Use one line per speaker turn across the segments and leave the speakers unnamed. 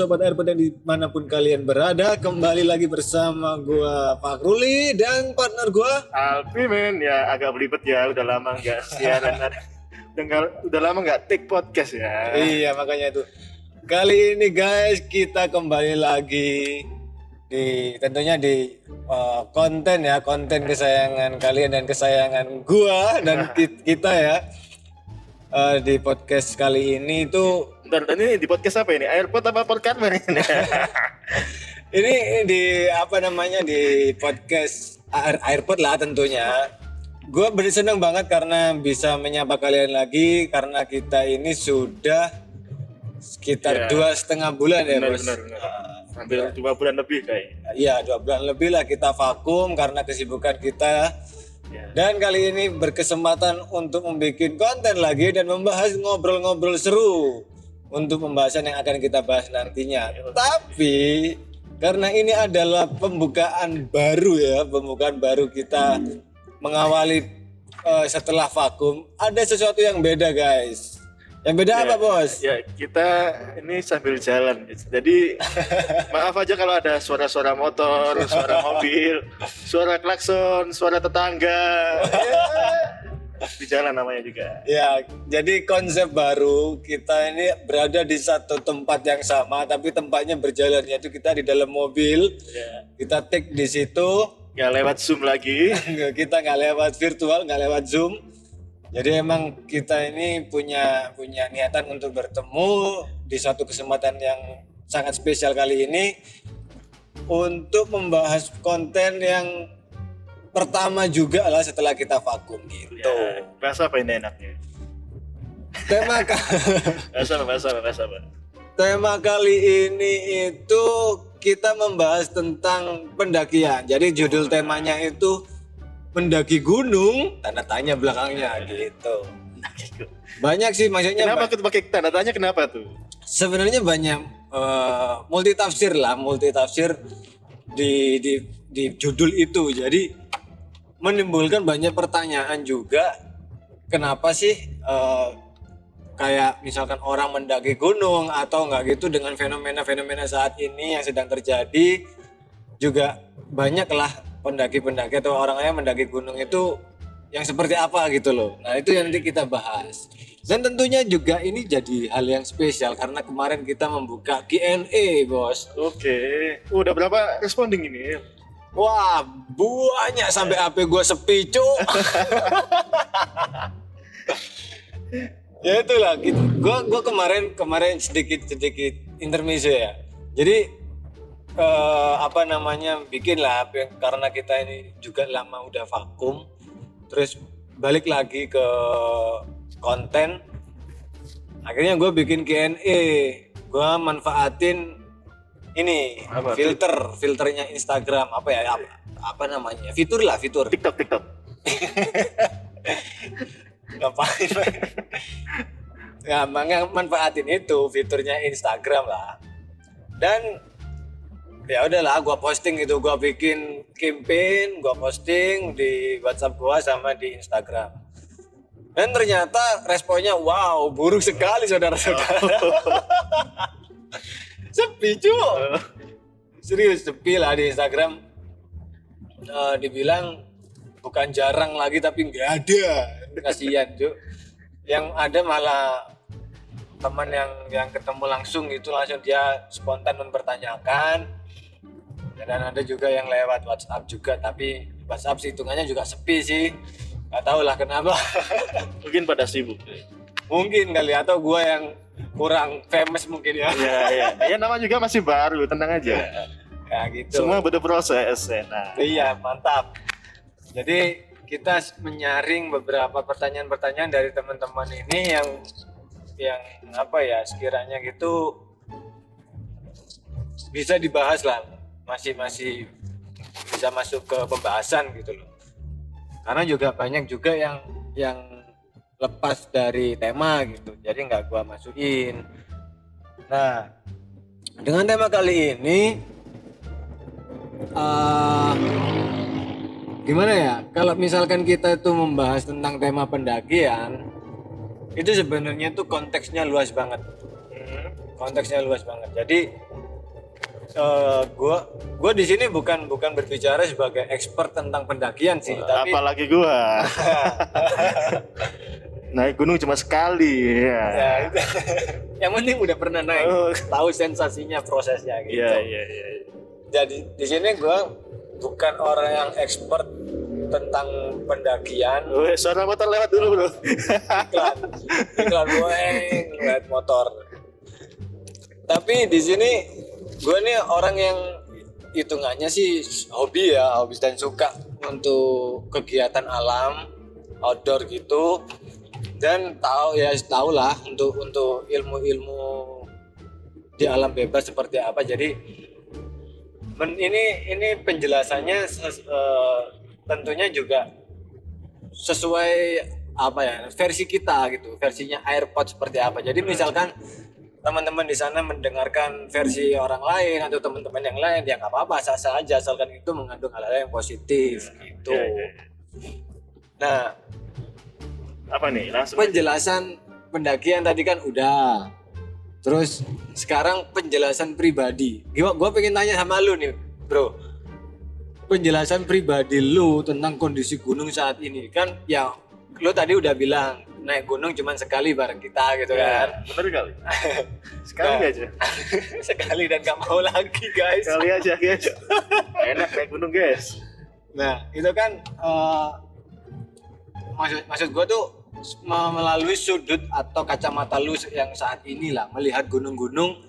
sobat Airpod yang di mana pun kalian berada, kembali lagi bersama gua Pak Ruli dan partner gua.
Alfi men ya agak belibet ya udah lama nggak siaran nggak- udah lama nggak take podcast ya
Iya, makanya itu. Kali ini guys, kita kembali lagi di tentunya di uh, konten ya, konten kesayangan kalian dan kesayangan gua dan ki- kita ya. Uh, di podcast kali ini itu
Bentar, ini di podcast apa ini airport apa podcast ini
Ini di apa namanya di podcast Air Airport lah tentunya. Gue seneng banget karena bisa menyapa kalian lagi karena kita ini sudah sekitar
Ya.
dua setengah bulan ya
benar
bos.
benar benar hampir dua bulan lebih kayak
Iya dua bulan lebih lah kita vakum karena kesibukan kita.
ya.
Dan kali ini berkesempatan untuk membuat konten lagi dan membahas ngobrol-ngobrol seru untuk pembahasan yang akan kita bahas nantinya. Tapi karena ini adalah pembukaan baru ya, pembukaan baru kita mengawali eh, setelah vakum, ada sesuatu yang beda guys. Yang beda apa bos?
ya kita ini sambil jalan jadi maaf aja kalau ada suara-suara motor suara mobil suara klakson suara tetangga ya, di jalan namanya juga
Ya, jadi konsep baru kita ini berada di satu tempat yang sama, tapi tempatnya berjalan yaitu kita di dalam mobil.
ya
Kita take di situ,
nggak lewat zoom lagi
kita nggak lewat virtual, nggak lewat zoom. Jadi emang kita ini punya punya niatan untuk bertemu di satu kesempatan yang sangat spesial kali ini untuk membahas konten yang pertama juga lah setelah kita vakum gitu.
Ya, bahasa apa ini enaknya?
Tema
Bahasa apa? Bahasa apa? Bahasa apa?
tema kali ini itu kita membahas tentang pendakian. Jadi judul temanya itu mendaki gunung, tanda tanya belakangnya gitu. Banyak sih maksudnya
Kenapa kita pakai tanda tanya kenapa tuh?
sebenarnya banyak eh, multi tafsir lah, multi tafsir di di di judul itu. Jadi menimbulkan banyak pertanyaan juga. Kenapa sih eh, kayak misalkan orang mendaki gunung atau enggak gitu dengan fenomena-fenomena saat ini yang sedang terjadi juga banyaklah pendaki-pendaki atau orang yang mendaki gunung itu yang seperti apa gitu loh. Nah itu yang nanti kita bahas. Dan tentunya juga ini jadi hal yang spesial karena kemarin kita membuka Q&A bos.
Oke. Udah berapa responding ini?
Wah banyak sampai HP gue sepi cuk. ya itulah gitu. Gua gua kemarin kemarin sedikit sedikit intermezzo ya. Jadi eh, apa namanya bikin lah apa- karena kita ini juga lama udah vakum. Terus balik lagi ke konten. Akhirnya gue bikin Q&A. Gue manfaatin ini
Apa?
filter filternya Instagram apa ya apa, apa namanya fitur lah fitur
TikTok, TikTok.
ngapain? Nggak manfaatin itu fiturnya Instagram lah. Dan ya udahlah gua posting itu gua bikin campaign gua posting di WhatsApp gua sama di Instagram. Dan ternyata responnya wow buruk sekali saudara-saudara. Sepi cuy serius sepi lah di Instagram. Eh, dibilang bukan jarang lagi tapi nggak ada kasihan cuy yang ada malah teman yang yang ketemu langsung itu langsung dia spontan mempertanyakan dan ada juga yang lewat WhatsApp juga tapi WhatsApp sih hitungannya juga sepi sih nggak tahu lah kenapa
Mungkin pada sibuk.
mungkin kali atau gua yang kurang famous mungkin ya
Ya, ya. Ya nama juga masih baru, tenang aja.
ya gitu
Semua butuh proses. Nah,
Iya, mantap. Jadi kita menyaring beberapa pertanyaan-pertanyaan dari teman-teman ini yang yang apa ya sekiranya gitu bisa dibahas lah. Masih masih bisa masuk ke pembahasan gitu loh. Karena juga banyak juga yang yang lepas dari tema gitu. Jadi nggak gua masukin. Nah dengan tema kali ini eh, gimana ya kalau misalkan kita itu membahas tentang tema pendakian itu sebenarnya tuh konteksnya luas banget konteksnya luas banget jadi eh, gua gua di sini bukan bukan berbicara sebagai expert tentang pendakian sih tapi
Apalagi gua. Naik gunung cuma sekali ya.
ya itu yang penting udah pernah naik
Oh.
tahu sensasinya prosesnya gitu
Iya iya iya.
jadi di sini gua bukan orang yang expert tentang pendakian.
Weh, suara motor lewat dulu bro.
iklan. Iklan boeng lihat motor. Tapi di sini gue nih orang yang hitungannya sih hobi ya hobi dan suka untuk kegiatan alam outdoor gitu. Dan tahu ya tahu lah untuk untuk ilmu-ilmu di alam bebas seperti apa. Jadi men- ini ini penjelasannya ses- eh, tentunya juga sesuai apa ya versi kita gitu versinya AirPod seperti apa jadi misalkan teman-teman di sana mendengarkan versi orang lain atau teman-teman yang lain ya nggak apa-apa sah-sah aja asalkan itu mengandung hal-hal yang positif gitu
Iya, iya, iya.
nah
Apa nih? Langsung.
penjelasan pendakian tadi kan udah terus sekarang penjelasan pribadi gua gua pengen tanya sama lu nih bro penjelasan pribadi lu tentang kondisi gunung saat ini kan ya lu tadi udah bilang naik gunung cuman sekali bareng kita gitu kan
Ya, bener kali. Sekali
Nah.
aja.
sekali dan gak mau lagi guys
Sekali aja guys. Enak naik gunung guys.
nah itu kan eh, maksud maksud gua tuh melalui sudut atau kacamata lu yang saat ini lah melihat gunung-gunung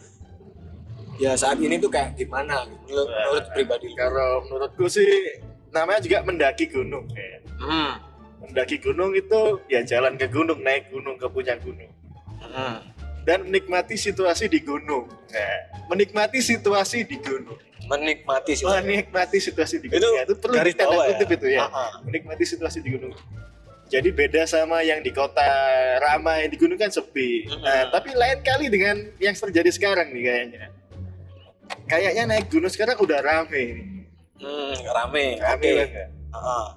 ya saat ini tuh kayak gimana gitu, menurut, menurut pribadi lu
Kalau menurutku sih namanya juga mendaki gunung. ya.
hmm.
Mendaki gunung itu ya jalan ke gunung, naik gunung ke puncak gunung.
Hmm.
Dan menikmati situasi di gunung. Nah, menikmati situasi di gunung.
menikmati sih
Menikmati situasi di
Itu
gunung. Itu, perlu
garis ya?
itu ya.
Ah.
Menikmati situasi di gunung. Jadi beda sama yang di kota ramai di gunung kan sepi.
Mm-mm.
Nah, tapi lain kali dengan yang terjadi sekarang nih kayaknya. Kayaknya naik gunung sekarang udah rame.
hmm, rame
Rame
oke
banget.
Ah,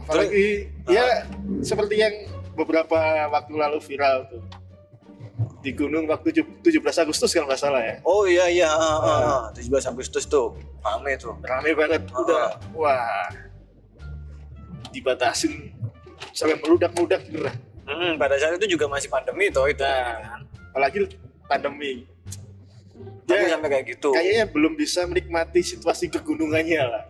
Apalagi ya seperti yang beberapa waktu lalu viral tuh. Di gunung waktu tujuh- 17 Agustus kalau nggak salah ya.
oh iya iya ah, ah. 17 Agustus tuh rame tuh
Rame banget
Ah.
udah wah dibatasin sampai meludak-meludak lah.
hmm, pada saat itu juga masih pandemi toh itu kan
Apalagi pandemi.
tapi
Ya,
sampai kayak gitu
kayaknya belum bisa menikmati situasi kegunungannya lah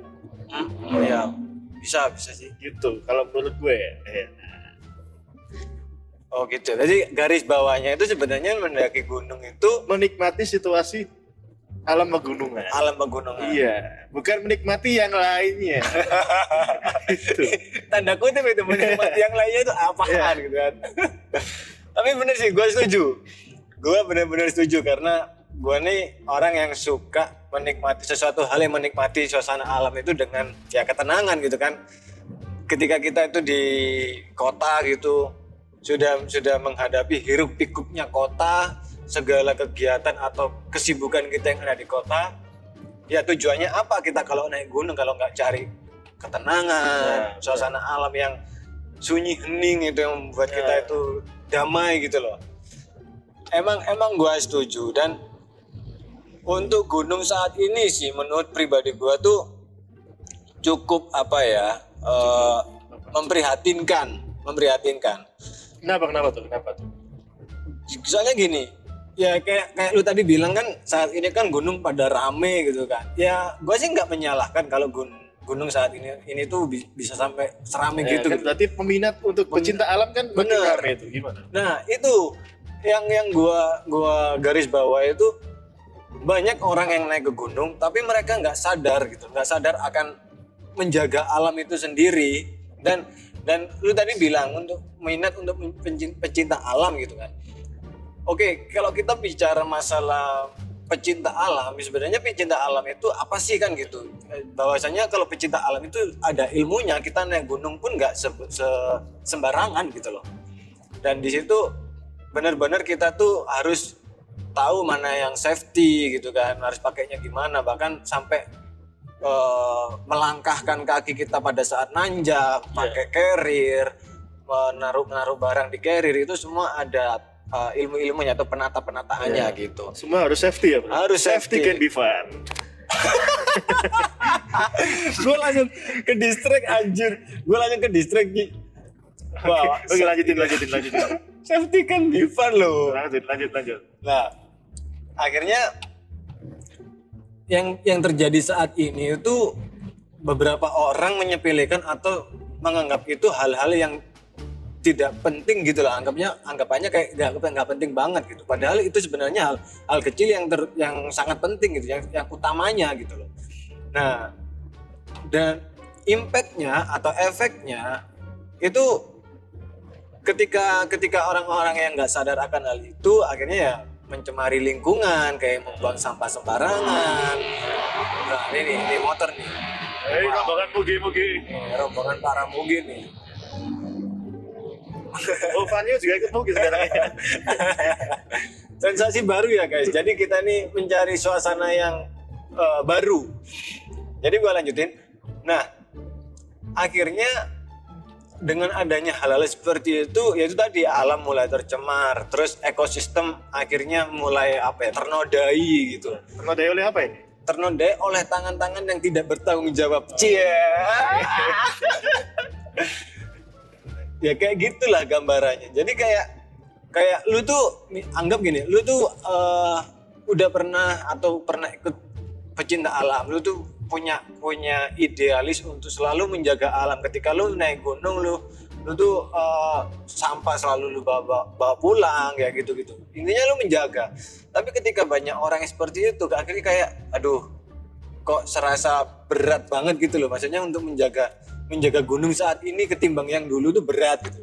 Hmm, oh iya bisa bisa sih
gitu kalau menurut gue ya.
oh gitu jadi garis bawahnya itu sebenarnya mendaki gunung itu
menikmati situasi alam pegunungan.
Alam pegunungan.
Iya bukan menikmati yang lainnya. Itu.
Tanda kutip itu menikmati yang lainnya itu apaan gitu kan. Tapi bener sih gue setuju. Gue bener-bener setuju karena gue nih orang yang suka menikmati sesuatu hal yang menikmati suasana alam itu dengan ya ketenangan gitu kan. Ketika kita itu di kota gitu sudah sudah menghadapi hiruk pikuknya kota segala kegiatan atau kesibukan kita yang ada di kota ya tujuannya apa kita kalau naik gunung kalau nggak cari ketenangan
Ya,
suasana alam yang sunyi hening itu yang membuat kita
Ya.
itu damai gitu loh. Emang emang gua setuju dan untuk gunung saat ini sih menurut pribadi gua tuh cukup apa ya eh, memprihatinkan memprihatinkan.
Kenapa kenapa tuh? Kenapa tuh?
Soalnya gini ya kayak kayak lu tadi bilang kan saat ini kan gunung pada rame gitu kan. Ya gue sih nggak menyalahkan kalau gun gunung saat ini ini tuh bi- bisa sampai serame
Ya,
gitu,
kan
gitu.
berarti peminat untuk pecinta alam kan rame itu gimana?
Nah itu yang yang gua gua garis bawah itu banyak orang yang naik ke gunung tapi mereka nggak sadar gitu nggak sadar akan menjaga alam itu sendiri. Dan dan lu tadi bilang untuk minat untuk pecinta alam gitu kan oke kalau kita bicara masalah pecinta alam sebenarnya pecinta alam itu apa sih kan gitu? Eh, bahwasanya kalau pecinta alam itu ada ilmunya kita naik gunung pun nggak se- se- sembarangan gitu loh. Dan di situ benar-benar kita tuh harus tahu mana yang safety gitu kan harus pakainya gimana. Bahkan sampai eh, melangkahkan kaki kita pada saat nanjak pakai carrier menaruh menaruh barang di carrier itu semua ada eh, ilmu-ilmunya atau penata penataannya gitu
Semua harus safety ya, Bro.
Harus safety.
can be fun.
gue langsung ke distrik anjir gue langsung ke distrik Ki. Wah,
Oke, lanjutin, lanjutin, lanjutin.
safety kan be fun loh
Lanjut, lanjut, lanjut.
Nah, akhirnya yang yang terjadi saat ini itu beberapa orang menyepelekan atau menganggap itu hal-hal yang tidak penting gitu lah anggapnya anggapannya kayak nggak nggak penting banget gitu. Padahal itu sebenarnya hal hal kecil yang ter, yang sangat penting gitu yang yang utamanya gitu loh. Nah dan impactnya atau efeknya itu ketika ketika orang-orang yang nggak sadar akan hal itu akhirnya ya mencemari lingkungan kayak membuang sampah sembarangan. Nah ini ini motor nih.
Hei, rombongan mugi-mugi.
Nih, rombongan para mugi nih
Oh, Vanio juga ikut mugi sekarang ya.
sensasi baru ya guys. Jadi kita nih mencari suasana yang eh, baru. Jadi gua lanjutin. Nah akhirnya dengan adanya hal-hal seperti itu yaitu tadi alam mulai tercemar. Terus ekosistem akhirnya mulai apa ya ternodai gitu.
Ternodai oleh apa ini?
ternodai oleh tangan-tangan yang tidak bertanggung jawab. Cie ya kayak gitulah gambarannya. Jadi kayak kayak lu tuh anggap gini lu tuh eh, udah pernah atau pernah ikut pecinta alam lu tuh punya punya idealis untuk selalu menjaga alam. Ketika lu naik gunung lu lu tuh eh, sampah selalu lu bawa, bawa, bawa pulang ya gitu gitu intinya lu menjaga. Tapi ketika banyak orang yang seperti itu akhirnya kayak aduh kok serasa berat banget gitu loh. Maksudnya untuk menjaga menjaga gunung saat ini ketimbang yang dulu tuh berat gitu.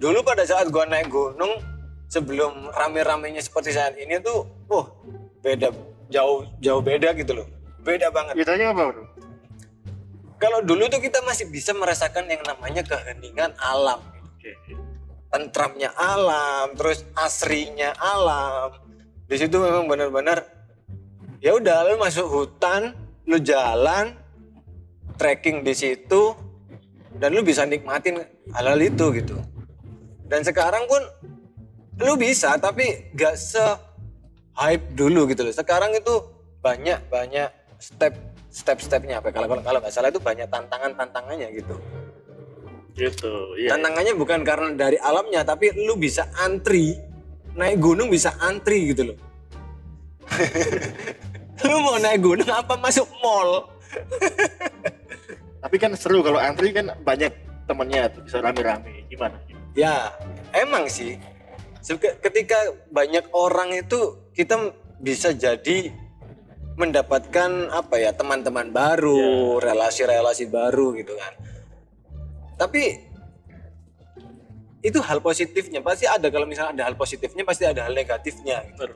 Dulu pada saat gua naik gunung sebelum rame-ramenya seperti saat ini tuh oh beda jauh jauh beda gitu loh. Beda banget.
Bedanya apa, Bro?
kalau dulu tuh kita masih bisa merasakan yang namanya keheningan alam.
Oke.
tentramnya alam terus asrinya alam. Di situ memang benar-benar ya udah lu masuk hutan lu jalan trekking di situ dan lu bisa nikmatin hal-hal itu gitu. Dan sekarang pun lu bisa tapi gak se hype dulu gitu loh. Sekarang itu banyak banyak step step stepnya apa kalau kalau kalau nggak salah itu banyak tantangan tantangannya gitu.
Gitu, iya.
tantangannya bukan karena dari alamnya tapi lu bisa antri naik gunung bisa antri gitu loh. Lu mau naik gunung apa masuk mall
Tapi kan seru kalau antri kan banyak temennya tuh bisa rame-rame. Gimana?
ya emang sih ketika banyak orang itu kita bisa jadi mendapatkan apa ya teman-teman baru relasi-relasi baru gitu kan tapi itu hal positifnya pasti ada kalau misalnya ada hal positifnya pasti ada hal negatifnya gitu.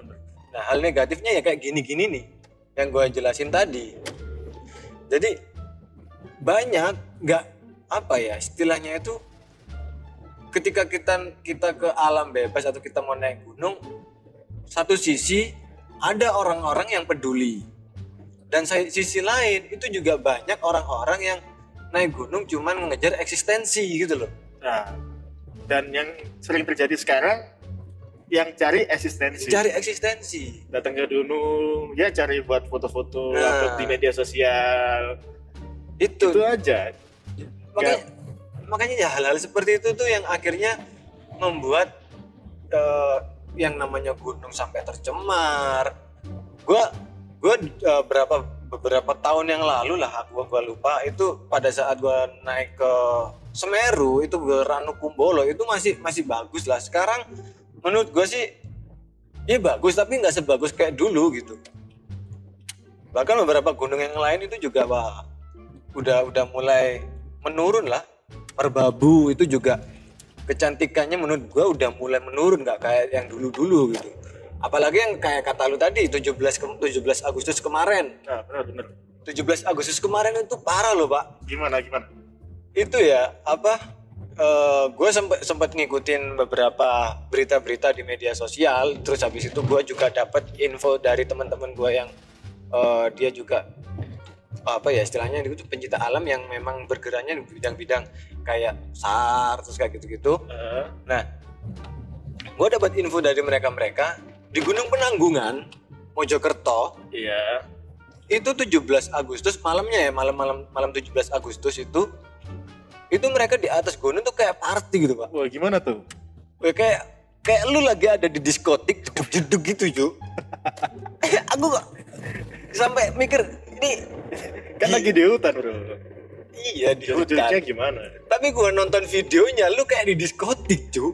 Nah, hal negatifnya ya kayak gini-gini nih yang gue jelasin tadi. Jadi banyak nggak apa ya istilahnya itu ketika kita kita ke alam bebas atau kita mau naik gunung satu sisi ada orang-orang yang peduli dan sisi lain itu juga banyak orang-orang yang naik gunung cuman mengejar eksistensi gitu loh
Nah, dan yang sering terjadi sekarang yang cari eksistensi.
cari eksistensi
Datang ke gunung, ya cari buat foto-foto,
Nah.
di media sosial.
Itu.
Itu aja.
makanya makanya ya hal-hal seperti itu tuh yang akhirnya membuat eh, yang namanya gunung sampai tercemar. Gua gua eh, berapa beberapa tahun yang lalu lah gua gua lupa. Itu pada saat gua naik ke Semeru itu ke Ranukumbolo itu masih masih bagus lah. Sekarang menurut gua sih ya bagus tapi nggak sebagus kayak dulu gitu. Bahkan beberapa gunung yang lain itu juga wah, udah udah mulai menurun lah. Merbabu itu juga kecantikannya menurut gua udah mulai menurun nggak kayak yang dulu-dulu gitu. Apalagi yang kayak kata lu tadi 17 ke- 17 Agustus kemarin.
Nah, benar benar.
17 Agustus kemarin itu parah loh pak.
Gimana gimana?
itu ya apa gue sempat sempat ngikutin beberapa berita-berita di media sosial. Terus habis itu gue juga dapat info dari teman-teman gue yang eh, dia juga apa ya istilahnya itu pencinta alam yang memang bergeraknya di bidang-bidang kayak SAR terus kayak gitu-gitu
Eh,
nah gue dapat info dari mereka-mereka di Gunung Penanggungan Mojokerto
iya.
itu 17 Agustus malamnya ya malam-malam malam 17 Agustus itu itu mereka di atas gunung tuh kayak party gitu pak
Wah gimana tuh?
Kayak- kayak kayak lu lagi ada di diskotik jeduk gitu cu aku kok sampai mikir ini
Kan lagi di hutan bro.
iya di hutan.
gimana?
tapi gua nonton videonya lu kayak di diskotik cu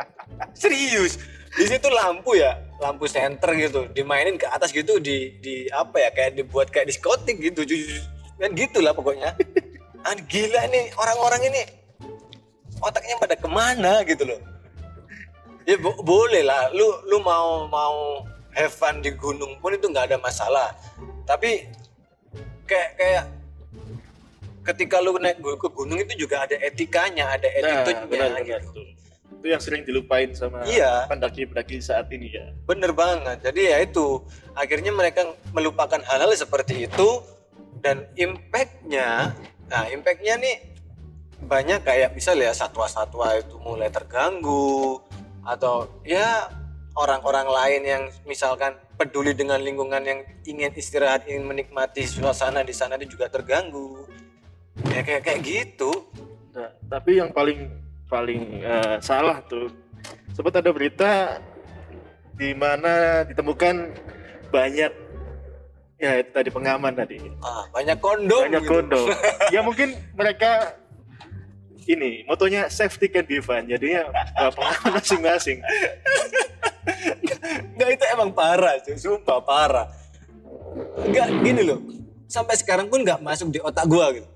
serius. Di situ lampu ya lampu senter gitu dimainin ke atas gitu di di apa ya kayak dibuat kayak diskotik gitu kan gitulah pokoknya. Ah gila nih orang-orang ini otaknya pada ke mana gitu loh. Ya bo- boleh lah. Lu lu mau mau have fun di gunung pun itu nggak ada masalah. Tapi kayak kayak ketika lu naik ke gunung itu juga ada etikanya ada
Nah,
attitude-nya
benar-benar
gitu.
tuh. Itu yang sering dilupain sama
Iya.
pendaki-pendaki saat ini ya.
bener banget jadi ya itu akhirnya mereka melupakan hal-hal seperti itu dan impactnya nah impactnya nih banyak kayak misalnya satwa-satwa itu mulai terganggu atau ya orang-orang lain yang misalkan peduli dengan lingkungan yang ingin istirahat ingin menikmati suasana di sana itu juga terganggu. Ya kayak kayak gitu.
Nah, tapi yang paling paling eh, salah tuh sempat ada berita di mana ditemukan banyak ya itu tadi pengaman tadi.
Ah banyak kondom
banyak
gitu.
kondom. Ya mungkin mereka ini motonya safety can be fun jadinya pengaman masing-masing
Enggak itu emang parah cuy, sumpah parah. Enggak gini loh, sampai sekarang pun nggak masuk di otak gua gitu.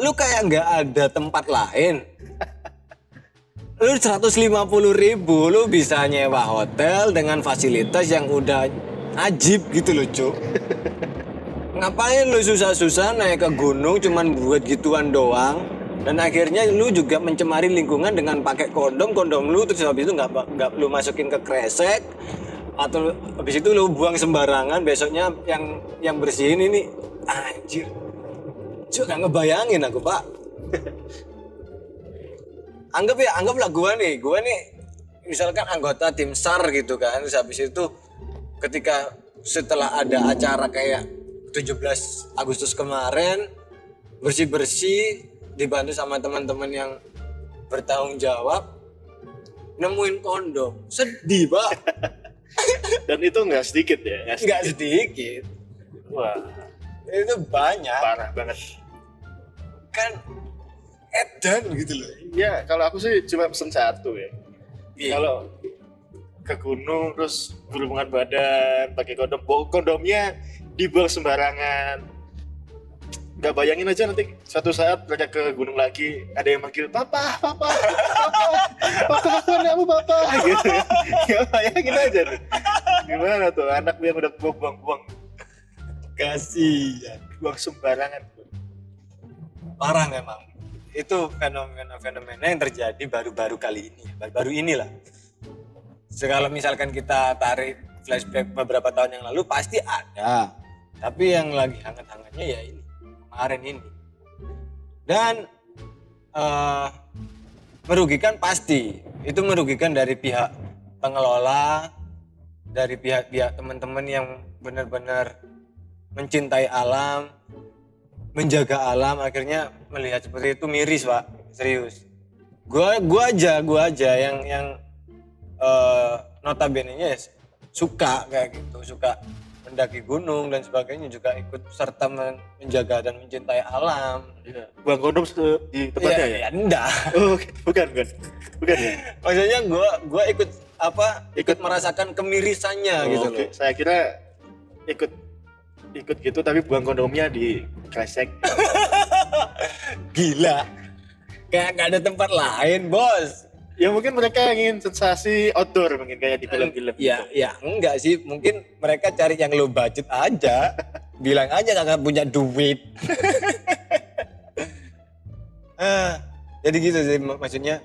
Lu kayak nggak ada tempat lain. Lu 150 ribu lu bisa nyewa hotel dengan fasilitas yang udah ajib gitu loh cuy. Ngapain lu susah-susah naik ke gunung cuman buat gituan doang? Dan akhirnya lu juga mencemari lingkungan dengan pakai kondom, kondom lu terus habis itu nggak nggak lu masukin ke kresek atau habis itu lu buang sembarangan besoknya yang yang bersihin ini anjir. Nggak ngebayangin aku pak. anggap ya anggaplah gua nih, gua nih misalkan anggota tim SAR gitu kan, terus habis itu ketika setelah ada acara kayak 17 Agustus kemarin bersih-bersih dibantu sama teman-teman yang bertanggung jawab nemuin kondom. Sedih pak.
Dan itu nggak sedikit ya? Nggak sedikit.
sedikit.
Wah.
Itu banyak.
Parah banget.
Kan edan gitu loh.
Ya kalau aku sih cuma pesen satu ya.
Iya.
kalau ke gunung terus berhubungan badan pakai kondom. Bawa kondomnya dibuang sembarangan nggak bayangin aja nanti suatu saat mereka ke gunung lagi ada yang manggil papa papa papa papa aku anakmu papa. Gitu. Ya bayangin aja tuh. Gimana tuh anak yang udah buang-buang
kasihan
buang sembarangan.
Parah memang. Itu fenomena-fenomena yang terjadi baru-baru kali ini baru-baru inilah. Kalau misalkan kita tarik flashback beberapa tahun yang lalu pasti ada. Tapi yang lagi hangat-hangatnya ya ini kemarin ini. Dan eh, merugikan pasti. Itu merugikan dari pihak pengelola dari pihak-pihak teman-teman yang benar-benar mencintai alam menjaga alam akhirnya melihat seperti itu miris pak. Serius. Gua gua aja gua aja yang yang eh, notabene nya suka kayak gitu suka mendaki gunung dan sebagainya juga ikut serta men- menjaga dan mencintai alam.
Iya. buang kondom di tempatnya ya,
ya enggak.
Oh bukan bukan. Bukan ya?
Maksudnya gua gua ikut apa ikut merasakan kemirisannya
Oh,
gitu
oke.
loh.
Saya kira ikut ikut gitu tapi buang kondomnya di kresek.
gila. Kayak nggak ada tempat lain bos
ya mungkin mereka ingin sensasi outdoor mungkin kayak di film-film.
Ya, ya enggak sih. Mungkin mereka cari yang low budget aja. Bilang aja kakak punya duit. Eh, jadi gitu sih mak- maksudnya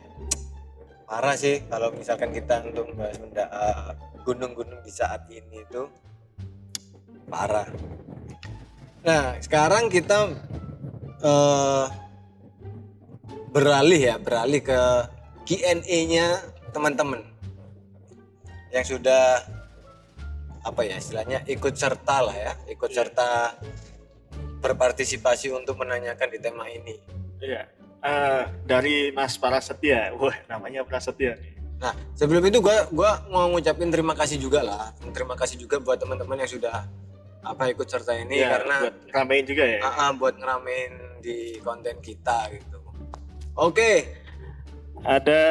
parah sih kalau misalkan kita untuk menda- eh, gunung-gunung di saat ini itu parah nah sekarang kita eh, beralih ya beralih ke Q&A-nya teman-teman yang sudah apa ya istilahnya ikut serta lah ya ikut serta berpartisipasi untuk menanyakan di tema ini
Iya. Eh, dari Mas Prasetya. Wah, namanya Prasetya nih.
Nah, sebelum itu gua gua mau ngucapin terima kasih juga lah. Terima kasih juga buat teman-teman yang sudah apa ikut serta ini
Iya,
karena
buat ramein juga ya.
ah, ah, buat ngeramein di konten kita gitu. Oke,
Ada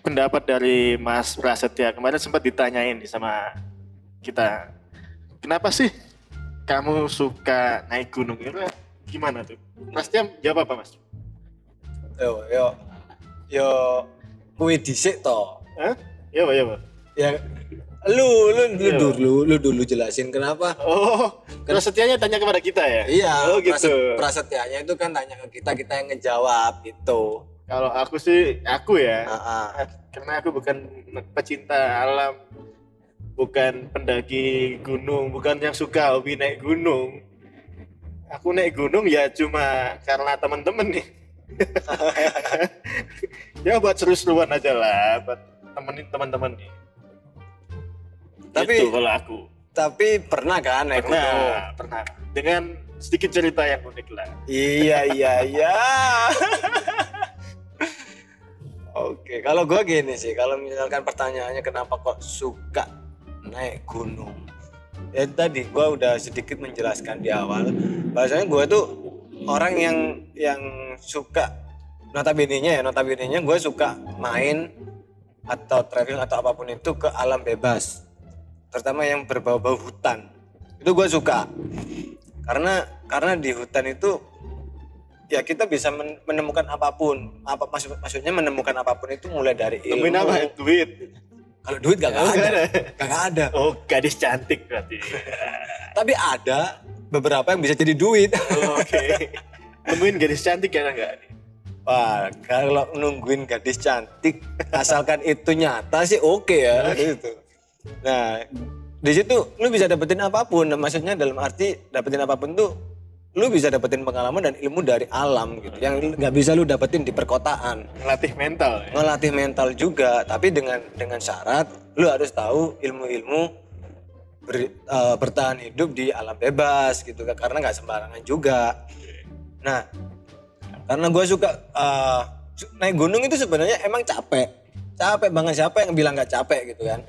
pendapat dari Mas Prasetya. Kemarin sempat ditanyain sama kita. Kenapa sih kamu suka naik gunung itu? Gimana tuh? Prasetya jawab apa, Mas?
yo yo yo kue dhisik to.
Hah? Ya, Pak, ya, Pak.
Ya lu lu lu
Iya.
dulu lu dulu jelasin kenapa
Oh, Prasetyanya tanya kepada kita ya?
Iya,
Oh, gitu.
praset- prasetyanya itu kan tanya ke kita, kita yang ngejawab gitu.
Kalau aku sih, aku ya.
Ah.
karena aku bukan pecinta alam bukan pendaki gunung bukan yang suka hobi naik gunung aku naik gunung ya cuma karena teman-teman nih ya buat seru-seruan aja lah buat temenin teman-teman nih
Tapi-
Gitu kalau aku
Tapi pernah kan naik gunung?
pernah pernah dengan sedikit cerita yang unik lah
Iya iya iya. Oke, kalau gua gini sih, kalau misalkan pertanyaannya kenapa kok suka naik gunung? Ya tadi gua udah sedikit menjelaskan di awal, bahasanya gua tuh orang yang yang suka notabene-nya ya, notabene-nya gua suka main atau traveling atau apa pun itu ke alam bebas. Terutama yang berbau-bau hutan. Itu gua suka. Karena karena di hutan itu ya kita bisa men- menemukan apa pun. Apa maksud maksudnya menemukan apa pun itu mulai dari ilmu.
temuin apa? Duit.
Kalau duit gak,
nggak
ada. gak ada.
Oh gadis cantik berarti.
Tapi ada beberapa yang bisa jadi duit.
Oh, oke. Temuin gadis cantik ya enggak
wah kalau nungguin gadis cantik asalkan itu nyata sih oke ya gitu nah di situ lu bisa dapetin apa pun. Nah, maksudnya dalam arti dapetin apa pun tuh lu bisa dapetin pengalaman dan ilmu dari alam gitu. Yang nggak bisa lu dapetin di perkotaan.
Ngelatih mental ya?
Ngelatih mental juga tapi dengan dengan syarat lu harus tahu ilmu-ilmu ber- eh, bertahan hidup di alam bebas gitu karena nggak sembarangan juga. Nah karena gue suka su- naik gunung itu sebenarnya emang capek. Capek banget siapa yang bilang nggak capek gitu kan?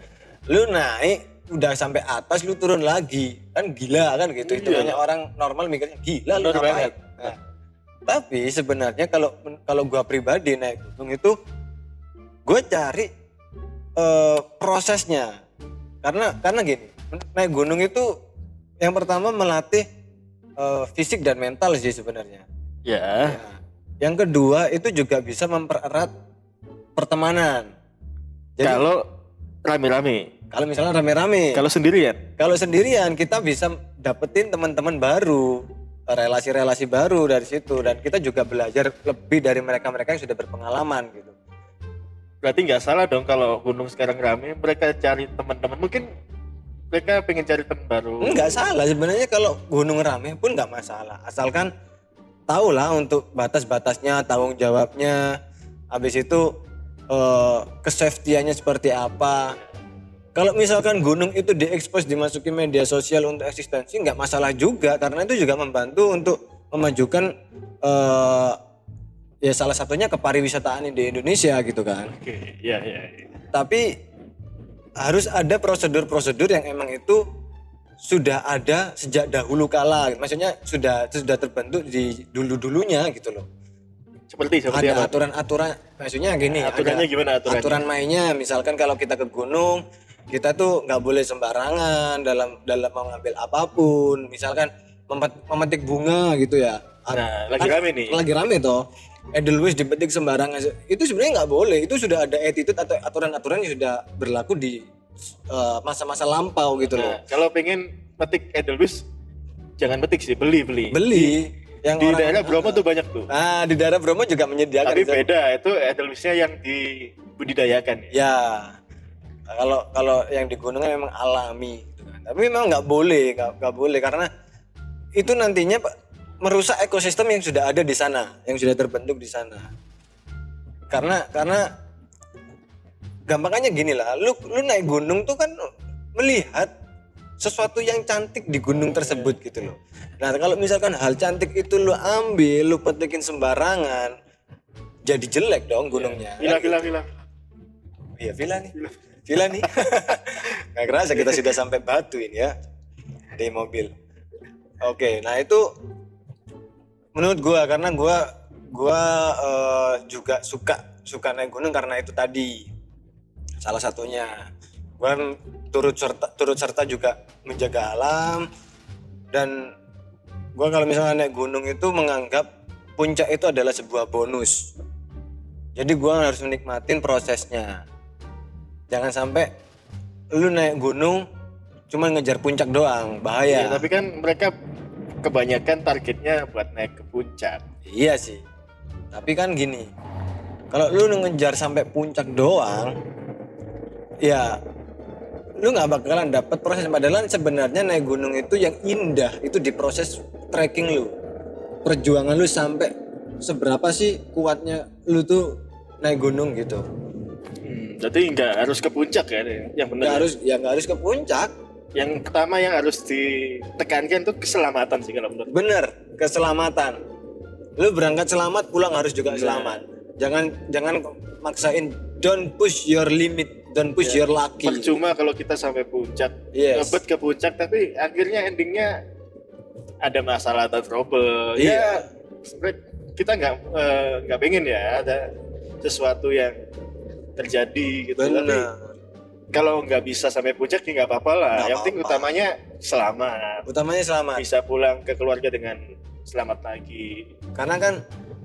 Lu naik udah sampai atas lu turun lagi. Kan gila kan gitu. Itu
Iya.
banyak orang normal mikirnya gila lu ngapain. Nah, tapi sebenarnya kalau kalau gua pribadi naik gunung itu gue cari eh, prosesnya. Karena karena gini naik gunung itu yang pertama melatih eh, fisik dan mental sih sebenarnya.
Ya
Nah, yang kedua itu juga bisa mempererat pertemanan. Jadi
kalau rame-rame
kalau misalnya rame-rame.
Kalau sendirian?
Kalau sendirian kita bisa dapetin teman-teman baru relasi-relasi baru dari situ. Dan kita juga belajar lebih dari mereka-mereka yang sudah berpengalaman gitu.
Berarti nggak salah dong kalau gunung sekarang rame mereka cari teman-teman. Mungkin mereka pengen cari teman baru.
Enggak salah. Sebenarnya kalau gunung rame pun nggak masalah. Asalkan tahu lah untuk batas-batasnya tanggung jawabnya. Habis itu eh, kesafetiannya seperti apa kalau misalkan gunung itu diekspos dimasuki media sosial untuk eksistensi nggak masalah juga karena itu juga membantu untuk memajukan eh, ya salah satunya kepariwisataan di Indonesia gitu kan.
Oke ya ya ya.
tapi harus ada prosedur-prosedur yang emang itu sudah ada sejak dahulu kala. Maksudnya sudah sudah terbentuk di dulu-dulunya gitu loh.
Seperti seperti
ada aturan-aturan maksudnya gini
aturannya
ada
gimana aturannya?
aturan mainnya. Misalkan kalau kita ke gunung kita tuh nggak boleh sembarangan dalam dalam mengambil apa pun. Misalkan memet- memetik bunga gitu ya.
Nah lagi
Kan
rame nih.
lagi rame toh. Edelweiss dipetik sembarangan. Itu sebenarnya nggak boleh. Itu sudah ada attitude atau aturan-aturan yang sudah berlaku di eh, masa-masa lampau gitu loh.
Nah, kalau pengen petik Edelweiss jangan petik sih beli beli.
Beli. Yang
Di
orang-
daerah Bromo tuh banyak tuh.
Nah, di daerah Bromo juga menyediakan
Tapi beda, itu Edelweissnya yang dibudidayakan. Ya.
Ya, kalau kalau yang di gunung kan memang alami, gitu kan. tapi memang nggak boleh, nggak boleh karena itu nantinya merusak ekosistem yang sudah ada di sana, yang sudah terbentuk di sana. Karena karena gampangannya gini lah, lu lu naik gunung tuh kan melihat sesuatu yang cantik di gunung tersebut gitu loh. Nah kalau misalkan hal cantik itu lu ambil, lu petikin sembarangan, jadi jelek dong gunungnya.
Gila, gila, gila.
Iya villa nih. Villa nih. Gak kerasa kita sudah sampai Batu ini ya di mobil. Oke, nah itu menurut gua karena gua gua eh, juga suka suka naik gunung karena itu tadi salah satunya. Kan turut serta turut serta juga menjaga alam dan gua kalau misalnya naik gunung itu menganggap puncak itu adalah sebuah bonus. Jadi gua harus menikmatin prosesnya. Jangan sampai lu naik gunung cuma ngejar puncak doang, bahaya.
Ya, tapi kan mereka kebanyakan targetnya buat naik ke puncak.
Iya sih. Tapi kan gini. Kalau lu ngejar sampai puncak doang, ya lu nggak bakalan dapat proses padahal sebenarnya naik gunung itu yang indah itu di proses trekking lu. Perjuangan lu sampai seberapa sih kuatnya lu tuh naik gunung gitu.
Jadi nggak harus ke puncak ya, yang
Nggak
benar.
harus ya nggak harus ke puncak.
Yang pertama yang harus ditekankan tuh keselamatan sih kalau menurut.
Bener, keselamatan. Lu berangkat selamat, pulang harus juga selamat. Jangan jangan maksain don't push your limit, don't push your lucky.
Percuma kalau kita sampai puncak,
Yes.
ngebet ke puncak, tapi akhirnya endingnya ada masalah atau trouble.
Iya.
Ya, sebenarnya kita nggak eh, nggak pengen ya ada sesuatu yang terjadi gitu. Tapi
Bener.
kalau nggak bisa sampai puncak ya nggak apa-apa lah.
Nggak
yang penting utamanya selamat.
Utamanya selamat.
Bisa pulang ke keluarga dengan selamat lagi.
Karena kan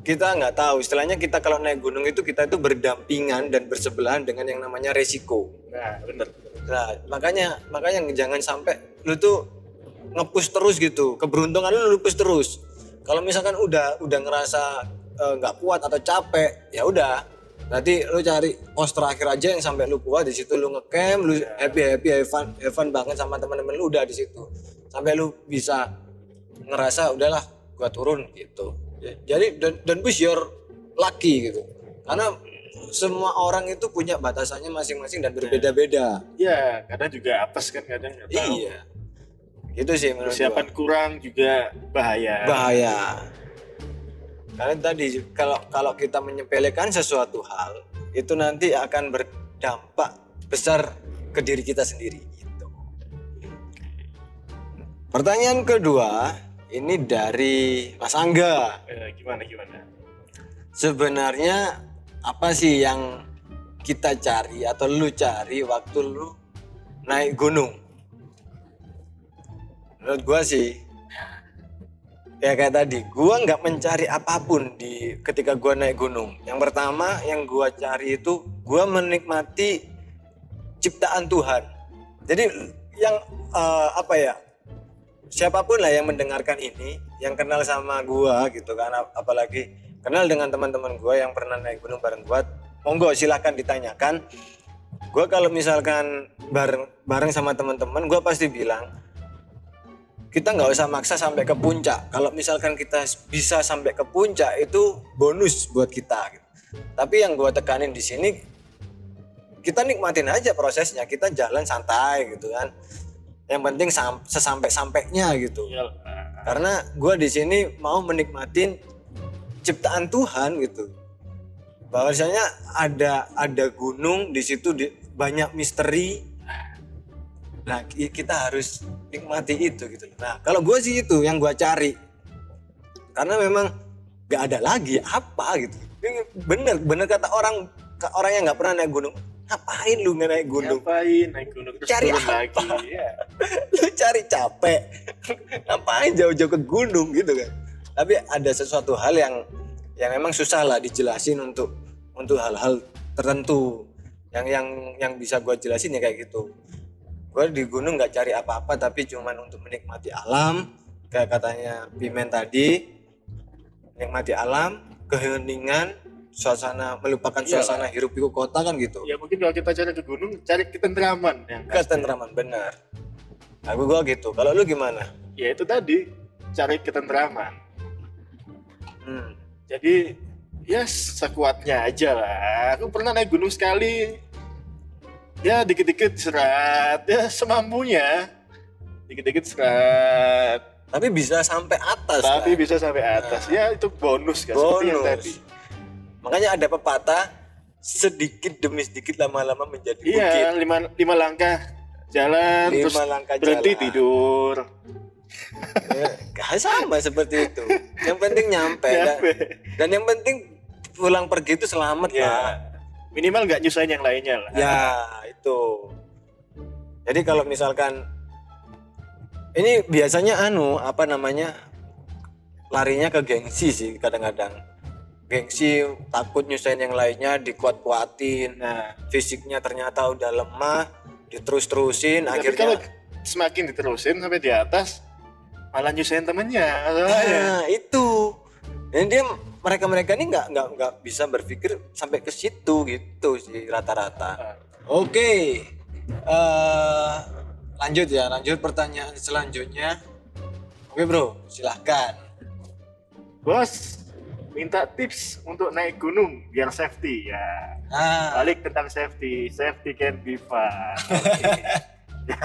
kita nggak tahu, istilahnya kita kalau naik gunung itu kita itu berdampingan dan bersebelahan dengan yang namanya resiko.
Nah, bener.
Nah, makanya makanya jangan sampai lu tuh ngepush terus gitu. Keberuntungan lu lu push terus. Kalau misalkan udah udah ngerasa eh, nggak kuat atau capek, ya udah. Nanti lu cari pos terakhir aja yang sampai lu kuat di situ lu ngecamp, lu happy happy have fun, have fun banget sama teman-teman lu udah di situ. Sampai lu bisa ngerasa udahlah gua turun gitu. Jadi don't, don't push your lucky gitu. Karena semua orang itu punya batasannya masing-masing dan berbeda-beda.
Ya, kadang juga apes kan kadang nggak tahu.
Iya. Itu sih menurut
Persiapan kurang juga bahaya.
gua. Bahaya. Karena tadi kalau kalau kita menyepelekan sesuatu hal, itu nanti akan berdampak besar ke diri kita sendiri gitu. Pertanyaan kedua ini dari Mas Angga.
Eh, gimana gimana?
Sebenarnya apa sih yang kita cari atau lu cari waktu lu naik gunung? Menurut gua sih ya kayak tadi, gua nggak mencari apa pun di ketika gua naik gunung. Yang pertama yang gua cari itu gua menikmati ciptaan Tuhan. Jadi yang eh, apa ya? Siapa pun lah yang mendengarkan ini, yang kenal sama gua gitu kan, ap- apalagi kenal dengan teman-teman gua yang pernah naik gunung bareng gua, monggo silahkan ditanyakan. Gua kalau misalkan bareng bareng sama teman-teman, gua pasti bilang kita nggak usah maksa sampai ke puncak. Kalau misalkan kita bisa sampai ke puncak itu bonus buat kita. gitu. Tapi yang gua tekanin di sini kita nikmatin aja prosesnya. Kita jalan santai gitu kan. Yang penting sam- sesampai-sampainya gitu. Karena gua di sini mau menikmatin ciptaan Tuhan gitu. Bahwasanya ada ada gunung di situ di, banyak misteri. Nah ki- kita harus nikmati itu gitu. Nah kalau gue sih itu yang gua cari. Karena memang gak ada lagi apa gitu. Ini bener bener kata orang orang yang nggak pernah naik gunung. Ngapain lu nggak naik gunung?
Ngapain naik gunung terus
Cari apa?
lagi? Ya.
lu cari capek ngapain jauh-jauh ke gunung gitu kan tapi ada sesuatu hal yang yang memang susah lah dijelasin untuk untuk hal-hal tertentu yang yang yang bisa gue jelasin ya kayak gitu gue di gunung nggak cari apa-apa tapi cuman untuk menikmati alam kayak katanya Pimen tadi menikmati alam keheningan suasana melupakan
Iya.
suasana hirup pikuk kota kan gitu
Ya mungkin kalau kita cari ke gunung, cari ketentraman yang
ketentraman benar aku gua gitu kalau lu gimana
ya itu tadi cari ketentraman.
hmm.
Jadi ya sekuatnya aja lah. Aku pernah naik gunung sekali. Ya dikit-dikit serat, ya semampunya. Dikit-dikit serat,
tapi bisa sampai atas
tapi
kan?
bisa sampai atas. Ya itu bonus kan seperti yang
bonus
tadi.
makanya ada pepatah sedikit demi sedikit lama-lama menjadi bukit
Iya, lima, lima langkah jalan
lima
terus
langkah
berhenti
jalan.
tidur.
Ya, sama seperti itu yang penting nyampe dan,
Nyampe.
dan yang penting pulang pergi itu selamat
Ya,
lah
minimal nggak nyusahin yang lainnya lah.
ya itu jadi kalau misalkan ini biasanya anu apa namanya larinya ke gengsi sih kadang-kadang gengsi takut nyusahin yang lainnya dikuat-kuatin
Nah,
fisiknya ternyata udah lemah diterus-terusin
tapi
akhirnya
kalau semakin diterusin sampai di atas malah nyusahin temennya.
Nah, itu. Dan dia mereka-mereka ini nggak nggak nggak bisa berpikir sampai ke situ gitu sih rata-rata. Oke. Eh lanjut ya, lanjut pertanyaan selanjutnya. Oke, Bro, silahkan.
Bos, minta tips untuk naik gunung biar safety ya.
Nah,
Balik tentang safety, safety can be fun. Oke. ya.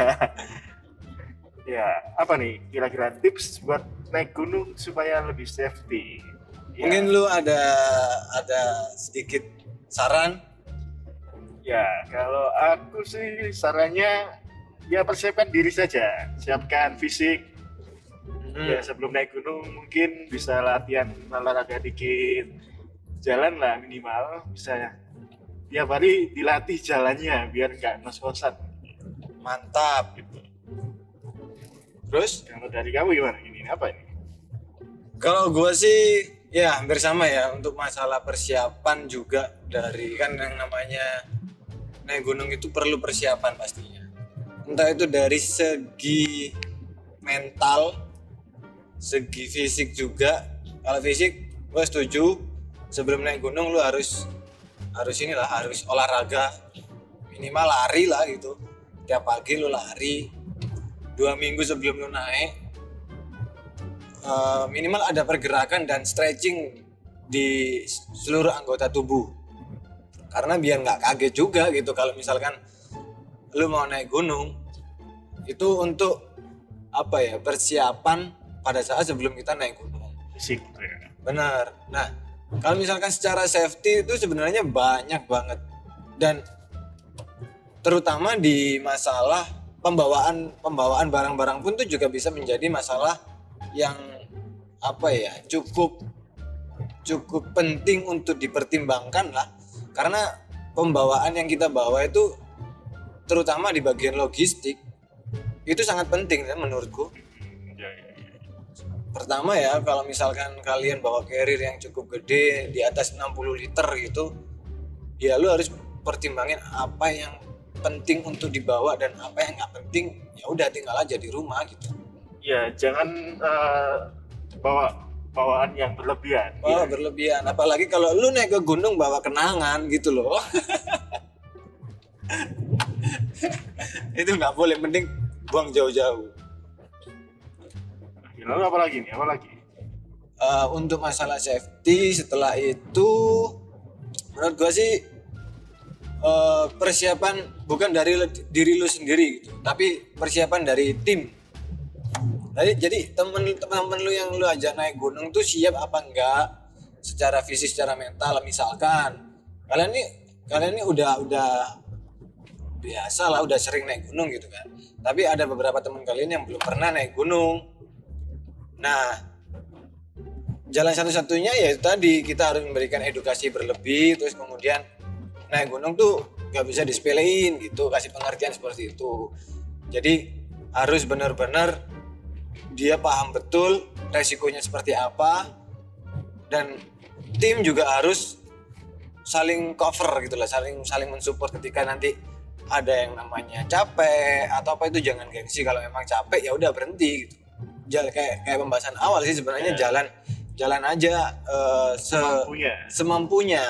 ya, apa nih kira-kira tips buat naik gunung supaya lebih safety? Ya,
mungkin lu ada ada sedikit saran
ya kalau aku sih sarannya ya persiapkan diri saja, siapkan fisik.
Hmm.
Ya sebelum naik gunung mungkin bisa latihan olahraga dikit, jalan lah minimal bisa tiap hari dilatih jalannya biar nggak ngos-ngosan.
mantap. Terus
Kalau dari kamu gimana? Ini apa ini?
Kalau gua sih ya hampir sama ya untuk masalah persiapan juga dari kan yang namanya naik gunung itu perlu persiapan pastinya. Entah itu dari segi mental, segi fisik juga. Kalau fisik gua setuju sebelum naik gunung lu harus harus inilah harus olahraga minimal lari lah gitu. Tiap pagi lu lari dua minggu sebelum lu naik eh, minimal ada pergerakan dan stretching di seluruh anggota tubuh karena biar nggak kaget juga gitu kalau misalkan lu mau naik gunung itu untuk apa ya persiapan pada saat sebelum kita naik gunung
Fisik. ya.
benar nah kalau misalkan secara safety itu sebenarnya banyak banget dan terutama di masalah pembawaan pembawaan barang-barang pun tuh juga bisa menjadi masalah yang apa ya cukup cukup penting untuk dipertimbangkan lah. Karena pembawaan yang kita bawa itu terutama di bagian logistik itu sangat penting ya menurutku.
Ya, ya, ya.
pertama ya kalau misalkan kalian bawa carrier yang cukup gede di atas 60 liter gitu ya lu harus pertimbangin apa yang penting untuk dibawa dan apa yang nggak penting ya udah tinggal aja di rumah gitu.
Ya, jangan eh, bawa bawaan yang berlebihan.
oh
Ya.
berlebihan apalagi kalau lu naik ke gunung bawa kenangan gitu loh itu nggak boleh mending buang jauh-jauh
Lalu apa lagi nih? Apa lagi?
Eh, untuk masalah safety setelah itu menurut gua sih eh, persiapan bukan dari diri lu sendiri gitu tapi persiapan dari tim jadi jadi temen teman-teman lu yang lu ajak naik gunung tuh siap apa enggak? Secara fisik secara mental misalkan. Kalian ini kalian ini udah udah biasa lah udah sering naik gunung gitu kan. Tapi ada beberapa teman kalian yang belum pernah naik gunung. Nah jalan satu-satunya ya tadi kita harus memberikan edukasi berlebih terus kemudian naik gunung tuh nggak bisa disepelein gitu kasih pengertian seperti itu. Jadi harus benar-benar dia paham betul resikonya seperti apa dan tim juga harus saling cover gitu lah saling saling mensupport ketika nanti ada yang namanya capek atau apa itu jangan gengsi. Kalau memang capek ya udah berhenti gitu. Jalan kayak kayak pembahasan awal sih sebenarnya jalan jalan aja eh, se
punya
semampunya.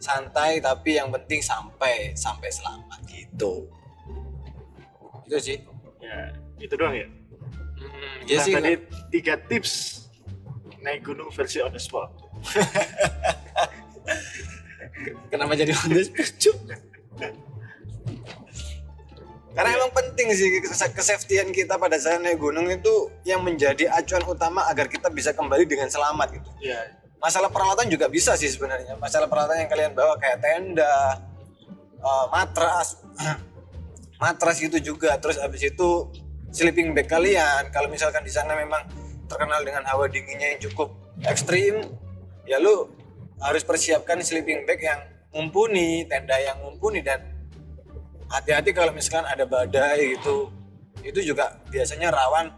Santai tapi yang penting sampai sampai selamat gitu. Itu sih.
Ya itu doang ya
hmm, ya
Nah,
sih.
tadi tiga tips naik gunung versi on the spot.
Kenapa jadi on the spot, karena emang penting sih kes- kesafetyan kita pada saat naik gunung itu yang menjadi acuan utama agar kita bisa kembali dengan selamat gitu.
Ya
masalah peralatan juga bisa sih sebenarnya. Masalah peralatan yang kalian bawa kayak tenda eh, matras matras itu juga. Terus habis itu sleeping bag kalian. Kalau misalkan di sana memang terkenal dengan hawa dinginnya yang cukup ekstrim ya lu harus persiapkan sleeping bag yang mumpuni tenda yang mumpuni dan hati-hati kalau misalkan ada badai gitu. Itu juga biasanya rawan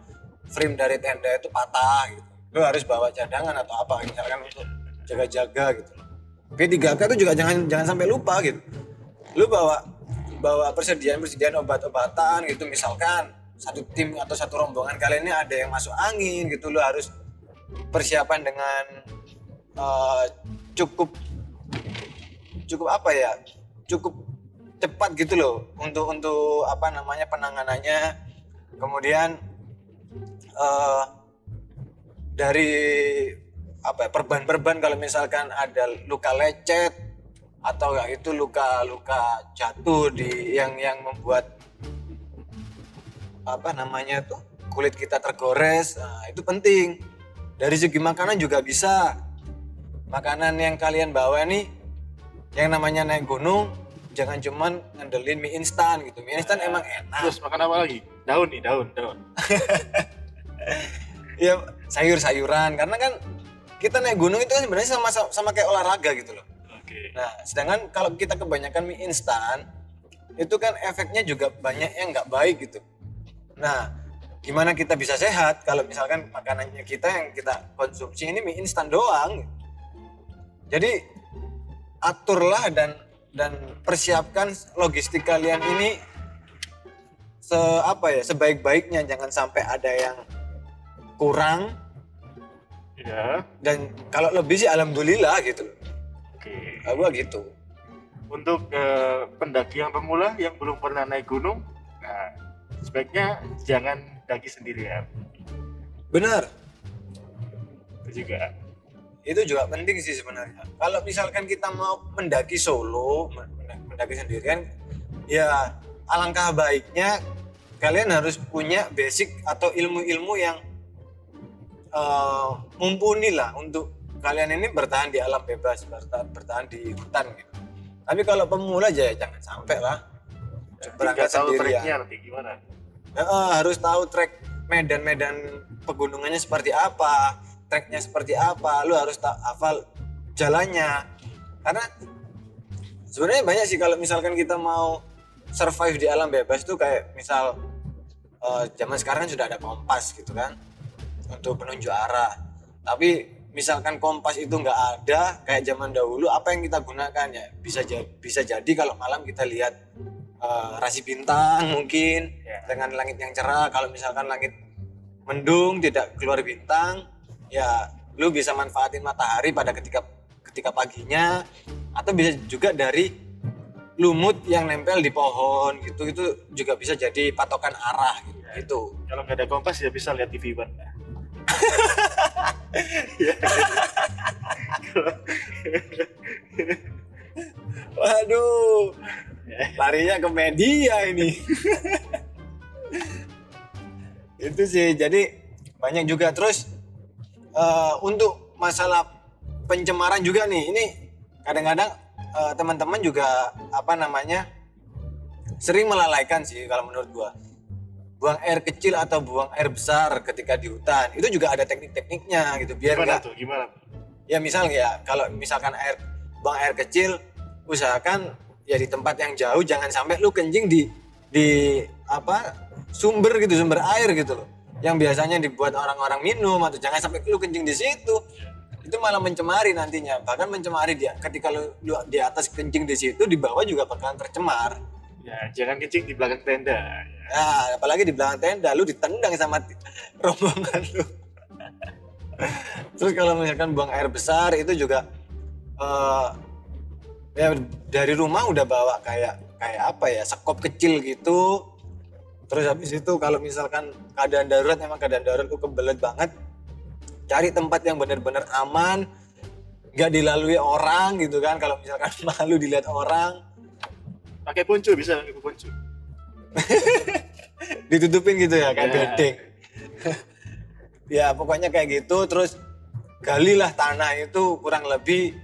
frame dari tenda itu patah gitu. Lu harus bawa cadangan atau apa misalkan untuk jaga-jaga gitu. P3K itu juga jangan jangan sampai lupa gitu. Lu bawa bawa persediaan persediaan obat-obatan gitu misalkan satu tim atau satu rombongan kalian ini ada yang masuk angin gitu lu harus persiapan dengan eh, cukup cukup apa ya cukup cepat gitu loh untuk untuk apa namanya penanganannya. Kemudian eh dari apa ya, perban-perban kalau misalkan ada luka lecet atau ya itu luka-luka jatuh di yang yang membuat apa namanya tuh kulit kita tergores nah, itu penting. Dari segi makanan juga bisa. Makanan yang kalian bawa nih yang namanya naik gunung jangan cuman ngandelin mie instan gitu. Mie instan emang enak.
terus makan apa lagi? Daun nih daun daun.
Ya sayur-sayuran. Karena kan kita naik gunung itu kan sebenarnya sama sama kayak olahraga gitu loh.
Oke.
Nah, sedangkan kalau kita kebanyakan mie instan, itu kan efeknya juga banyak yang nggak baik gitu. Nah, gimana kita bisa sehat kalau misalkan makanannya kita yang kita konsumsi ini mie instan doang? Jadi aturlah dan dan persiapkan logistik kalian ini se apa ya sebaik-baiknya jangan sampai ada yang kurang
ya
dan kalau lebih sih alhamdulillah gitu.
oke
Kalau gua gitu.
untuk eh, pendaki yang pemula yang belum pernah naik gunung nah sebaiknya jangan daki sendirian
Benar.
itu juga
itu juga penting sih sebenarnya. Kalau misalkan kita mau mendaki solo, mendaki sendirian, ya alangkah baiknya kalian harus punya basic atau ilmu-ilmu yang eh, mumpuni lah untuk kalian ini bertahan di alam bebas, bertahan, bertahan di hutan gitu. Tapi kalau pemula aja ya jangan sampai lah berangkat sendirian.
gimana
Heeh, harus tahu trek medan-medan pegunungannya seperti apa, treknya seperti apa, lu harus tak hafal jalannya. Karena sebenarnya banyak sih kalau misalkan kita mau survive di alam bebas itu kayak misal eh, zaman sekarang kan sudah ada kompas gitu kan untuk penunjuk arah. Tapi misalkan kompas itu nggak ada kayak zaman dahulu, apa yang kita gunakan ya bisa bisa jadi kalau malam kita lihat eh, rasi bintang mungkin
Ya.
dengan langit yang cerah. Kalau misalkan langit mendung tidak keluar bintang, ya lu bisa manfaatin matahari pada ketika ketika paginya atau bisa juga dari lumut yang nempel di pohon gitu itu juga bisa jadi patokan arah gitu. Gitu.
kalau nggak ada kompas ya bisa lihat TV ban
Waduh, larinya ke media ini. itu sih, jadi banyak juga terus eh, untuk masalah pencemaran juga nih. Ini kadang-kadang eh, teman-teman juga apa namanya sering melalaikan sih kalau menurut gua. Buang air kecil atau buang air besar ketika di hutan itu juga ada teknik-tekniknya gitu biar
gimana
nggak
tuh gimana
ya misal ya kalau misalkan air buang air kecil usahakan ya di tempat yang jauh jangan sampai lu kencing di di apa sumber gitu sumber air gitu loh. Yang biasanya dibuat orang-orang minum atau jangan sampai lu kencing di situ. Itu malah mencemari nantinya. Bahkan mencemari dia. Ketika lu, lu di atas kencing di situ di bawah juga bakalan tercemar.
Ya jangan kencing di belakang tenda
ya. Apalagi di belakang tenda lu ditendang sama rombongan lu. Terus kalau misalkan buang air besar itu juga eh ya dari rumah udah bawa kayak kayak apa ya sekop kecil gitu. Terus habis itu kalau misalkan keadaan darurat memang keadaan darurat itu kebelet banget. Cari tempat yang benar-benar aman, nggak dilalui orang gitu kan. Kalau misalkan malu dilihat orang,
Pakai ponco bisa pakai ponco.
ditutupin gitu ya kayak
Ya.
bedeng. ya pokoknya kayak gitu terus galilah tanah itu kurang lebih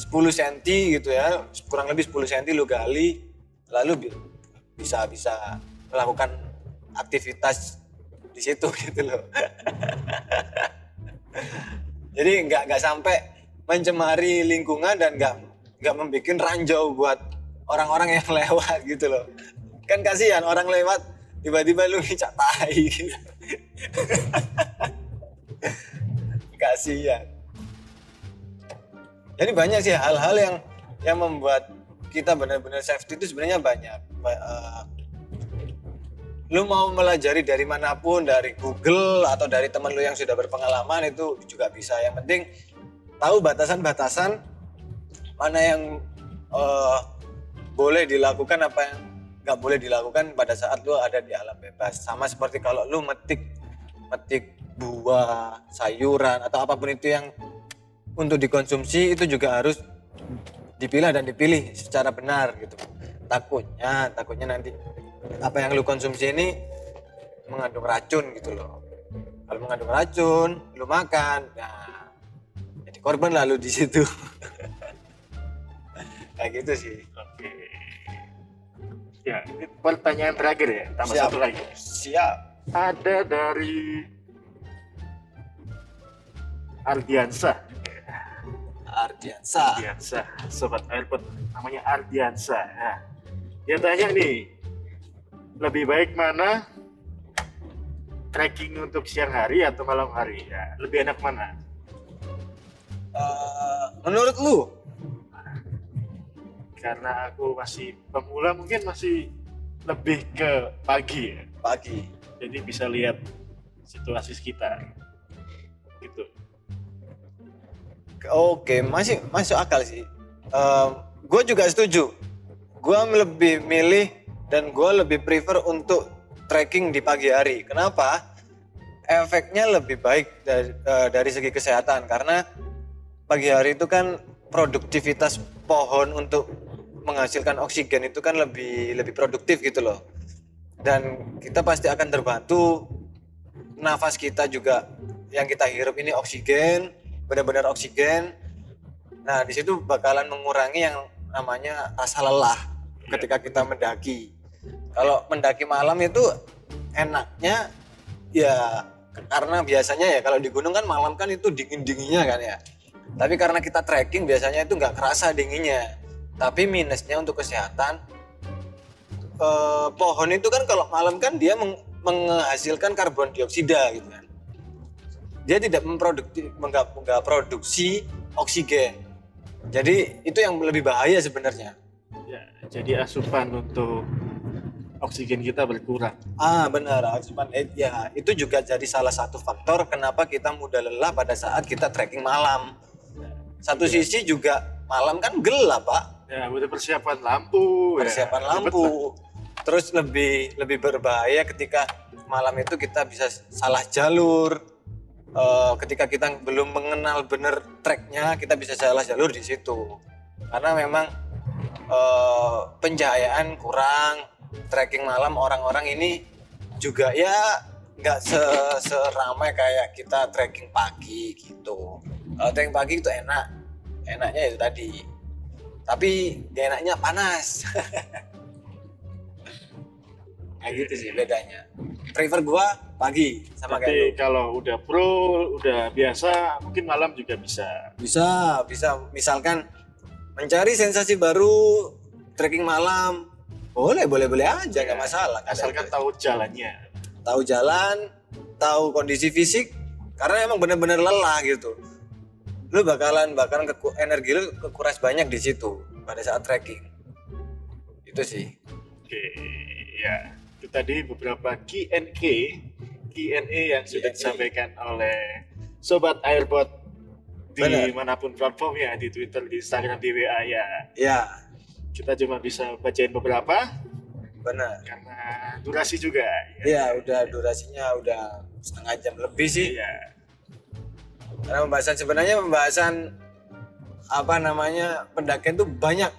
10 cm gitu ya. Kurang lebih 10 cm lu gali lalu bi- bisa bisa melakukan aktivitas di situ gitu loh. Jadi nggak nggak sampai mencemari lingkungan dan nggak nggak membuat ranjau buat orang-orang yang lewat gitu loh. Kan kasihan orang lewat tiba-tiba lu ngicak tai gitu. kasihan jadi banyak sih hal-hal yang yang membuat kita benar-benar safety itu sebenarnya banyak. Ba- eh, lu mau melajari dari mana pun dari Google atau dari teman lu yang sudah berpengalaman itu juga bisa. Yang penting tahu batasan-batasan mana yang eh, boleh dilakukan apa yang nggak boleh dilakukan pada saat lu ada di alam bebas. Sama seperti kalau lu metik metik buah sayuran atau apa pun itu yang untuk dikonsumsi itu juga harus dipilah dan dipilih secara benar gitu takutnya takutnya nanti apa yang lu konsumsi ini mengandung racun gitu loh kalau mengandung racun lu makan nah jadi korban lalu di situ kayak gitu sih
Oke. Ya, ini pertanyaan terakhir ya, tambah
Siap.
satu lagi.
siap
Ada dari Ardiansa.
Ardiansa
Ardiansa, sobat airport namanya Ardiansa. Nah, dia tanya nih, lebih baik mana trekking untuk siang hari atau malam hari? Ya, lebih enak mana?
Eh, menurut lu
Karena aku masih pemula mungkin masih lebih ke pagi ya.
pagi
Jadi bisa lihat situasi sekitar. Gitu.
Oke, masih masuk akal sih. gue juga setuju. Gue lebih milih dan gue lebih prefer untuk trekking di pagi hari. Kenapa? Efeknya lebih baik dari, eh, dari segi kesehatan karena pagi hari itu kan produktivitas pohon untuk menghasilkan oksigen itu kan lebih lebih produktif gitu loh. Dan kita pasti akan terbantu nafas kita juga yang kita hirup ini oksigen, benar-benar oksigen. Nah, di situ bakalan mengurangi yang namanya rasa lelah ketika kita mendaki. Kalau mendaki malam itu enaknya ya karena biasanya ya kalau di gunung kan malam kan itu dingin-dinginnya kan ya. Tapi karena kita trekking biasanya itu nggak kerasa dinginnya. Tapi minusnya untuk kesehatan eh, pohon itu kan kalau malam kan dia meng- menghasilkan karbon dioksida gitu kan. Dia tidak memproduksi enggak, enggak produksi oksigen. Jadi itu yang lebih bahaya sebenarnya.
Ya, jadi asupan untuk oksigen kita berkurang.
Ah benar, asupan eh, ya itu juga jadi salah satu faktor kenapa kita mudah lelah pada saat kita trekking malam. Satu sisi juga malam kan gelap pak,
Ya, udah persiapan lampu. ya.
persiapan
lah.
lampu. Terus lebih lebih berbahaya ketika malam itu kita bisa salah jalur. Eh, ketika kita belum mengenal bener treknya, kita bisa salah jalur di situ. Karena memang eh, pencahayaan kurang, trekking malam orang-orang ini juga ya nggak se seramai kayak kita trekking pagi gitu. Kalau trekking pagi itu enak, enaknya itu tadi. Tapi gak enaknya panas. kayak gitu sih bedanya. Prefer gua pagi sama kayak lu.
Tapi kalau udah pro, udah biasa, mungkin malam juga bisa.
Bisa, bisa misalkan mencari sensasi baru trekking malam. Boleh, boleh, boleh aja nggak masalah. nggak ada-
Asalkan tahu jalannya.
tahu jalan, tahu kondisi fisik, karena emang bener-bener lelah gitu. Lu bakalan bakalan keku- energi lu kekuras banyak di situ pada saat trekking. Itu sih.
Oke, ya. Tadi beberapa Q&A, Q&A yang sudah
Q&A.
disampaikan oleh sobat Airpod di
Benar.
mana pun platformnya di Twitter, di Instagram, di WA ya.
Ya,
Kita cuma bisa bacain beberapa
benar.
karena durasi juga.
Iya, udah durasinya udah setengah jam lebih sih.
Iya.
Karena pembahasan sebenarnya pembahasan apa namanya pendakian tuh banyak.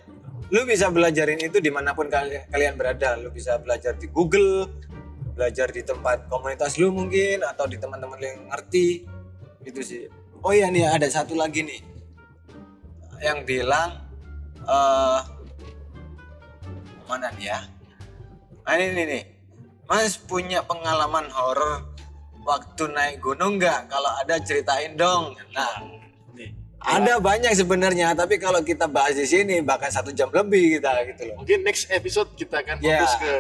Lu bisa belajarin itu di mana pun kalian berada. Lu bisa belajar di Google, belajar di tempat komunitas lu mungkin atau di teman-teman yang ngerti. Itu sih. Oh iya nih ada satu lagi nih yang bilang eh mana nih ya? Nah, ini nih, nih. Mas punya pengalaman horor waktu naik gunung nggak? Kalau ada ceritain dong. Nah. Ada banyak sebenarnya, tapi kalau kita bahas di sini bahkan satu jam lebih kita gitu loh.
Mungkin next episode kita akan
Ya.
fokus ke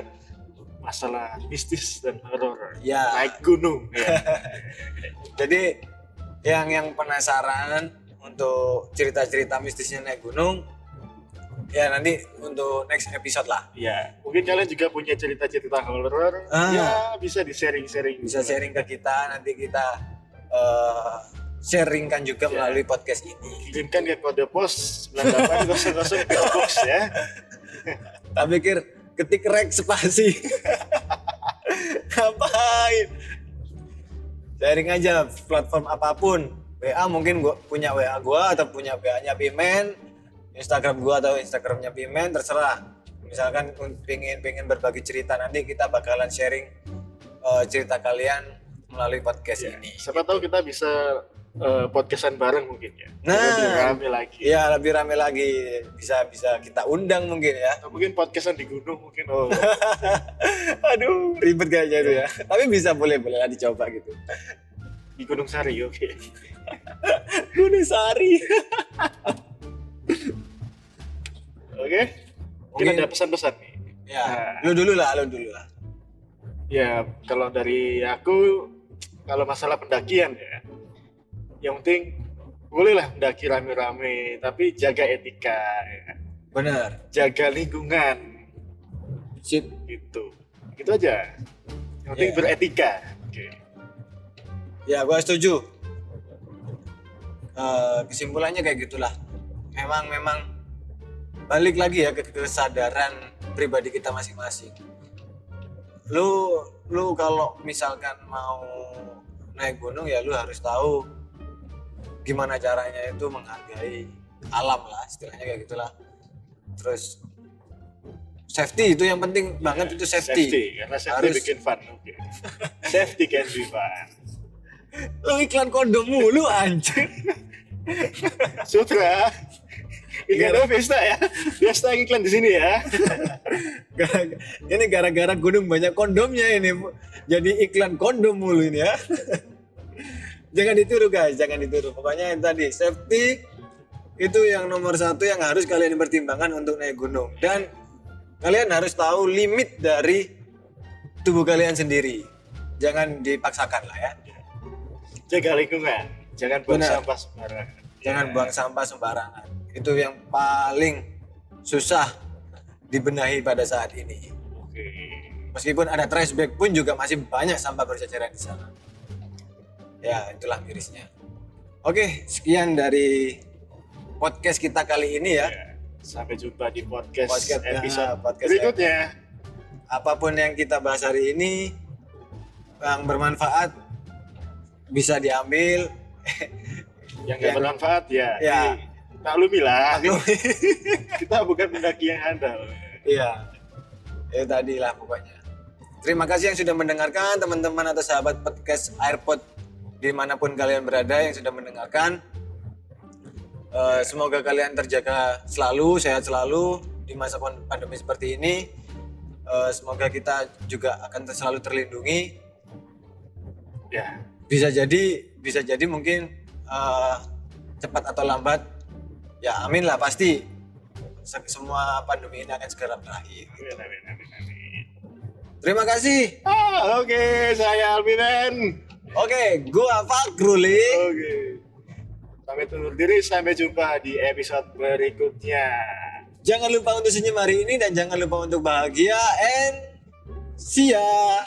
masalah mistis dan horor.
Ya.
Naik gunung. Ya.
Jadi yang yang penasaran untuk cerita-cerita mistisnya naik gunung, ya nanti untuk next episode lah.
Ya, mungkin kalian juga punya cerita-cerita horor.
Ah.
Ya, bisa di sharing-sharing.
Bisa sharing ke kita, nanti kita eh, sharingkan juga
Ya.
melalui podcast ini.
Kirimkan ke kode pos 9800 PO Box ya.
Tak pikir ketik rek spasi. Ngapain? Sharing aja platform apa pun. WA mungkin gua punya WA gua atau punya WA-nya Pimen, Instagram gua atau Instagramnya Pimen terserah. Misalkan pengen pengen berbagi cerita nanti kita bakalan sharing eh, cerita kalian melalui podcast
Ya,
ini.
Siapa tahu kita bisa eh, podcastan bareng mungkin ya.
Nah.
Lebih rame lagi.
Iya lebih rame lagi bisa bisa kita undang mungkin ya.
Atau mungkin podcastan di gunung mungkin. Oh,
Aduh ribet kayaknya itu ya. Tapi bisa boleh boleh lah dicoba gitu.
di Gunung Sari, oke.
Gunung Sari.
Oke. Mungkin
Mungkin-
ada pesan-pesan nih.
Ya,
Nah.
lu dulu lah, lu dulu lah.
Ya, kalau dari aku, kalau masalah pendakian ya, yang penting bolehlah mendaki rame-rame, tapi jaga etika, ya.
Bener.
jaga lingkungan,
Sip.
gitu. Gitu aja. Yang penting
Ya.
beretika. Oke.
Ya, gua setuju. Eh, kesimpulannya kayak gitulah. Memang memang balik lagi ya ke kesadaran pribadi kita masing-masing. Lu lu kalau misalkan mau naik gunung ya lu harus tahu gimana caranya itu menghargai alam lah istilahnya kayak gitulah. Terus safety itu yang penting banget itu safety.
Karena safety
Harus-
bikin fun. Oke. safety can be fun.
Lu iklan kondom mulu anjir.
Sutra.
Iya.
Ini ada Vesta ya. Yang iklan di sini ya.
Gara- ini gara-gara gunung banyak kondomnya ini jadi iklan kondom mulu ini ya jangan ditiru guys jangan ditiru pokoknya yang tadi safety itu yang nomor satu yang harus kalian pertimbangkan untuk naik gunung dan kalian harus tahu limit dari tubuh kalian sendiri jangan dipaksakan lah ya
Jaga lingkungan. Jangan buang
Benar.
sampah sembarangan.
jangan
Ya.
buang sampah sembarangan itu yang paling susah dibenahi pada saat ini
Oke.
Meskipun ada trash bag pun juga masih banyak sampah berceceran di sana. Ya, itulah mirisnya. Oke, sekian dari podcast kita kali ini ya.
Ya. Sampai jumpa di podcast,
Podcast, ya,
episode
podcast
berikutnya.
Apa pun yang kita bahas hari ini yang bermanfaat bisa diambil.
Yang nggak
Yang-
bermanfaat ya.
Ya.
di- Maklumilah.
Maklum.
Kita bukan pendaki yang handal.
Iya. Ya tadi lah pokoknya. Terima kasih yang sudah mendengarkan teman-teman atau sahabat podcast AirPod di mana pun kalian berada yang sudah mendengarkan. Eh, semoga kalian terjaga selalu, sehat selalu di masa pand- pandemi seperti ini. Eh, semoga kita juga akan selalu terlindungi.
Ya.
Bisa jadi, bisa jadi mungkin eh, cepat atau lambat, ya amin lah pasti. Se- Semua pandemi ini akan segera berakhir.
Amin, amin, amin, amin.
Terima kasih.
Ah, Oke, saya Alvinen.
Oke, gua Fakruli.
Oke. Sampai undur diri, sampai jumpa di episode berikutnya.
Jangan lupa untuk senyum hari ini dan jangan lupa untuk bahagia and see ya.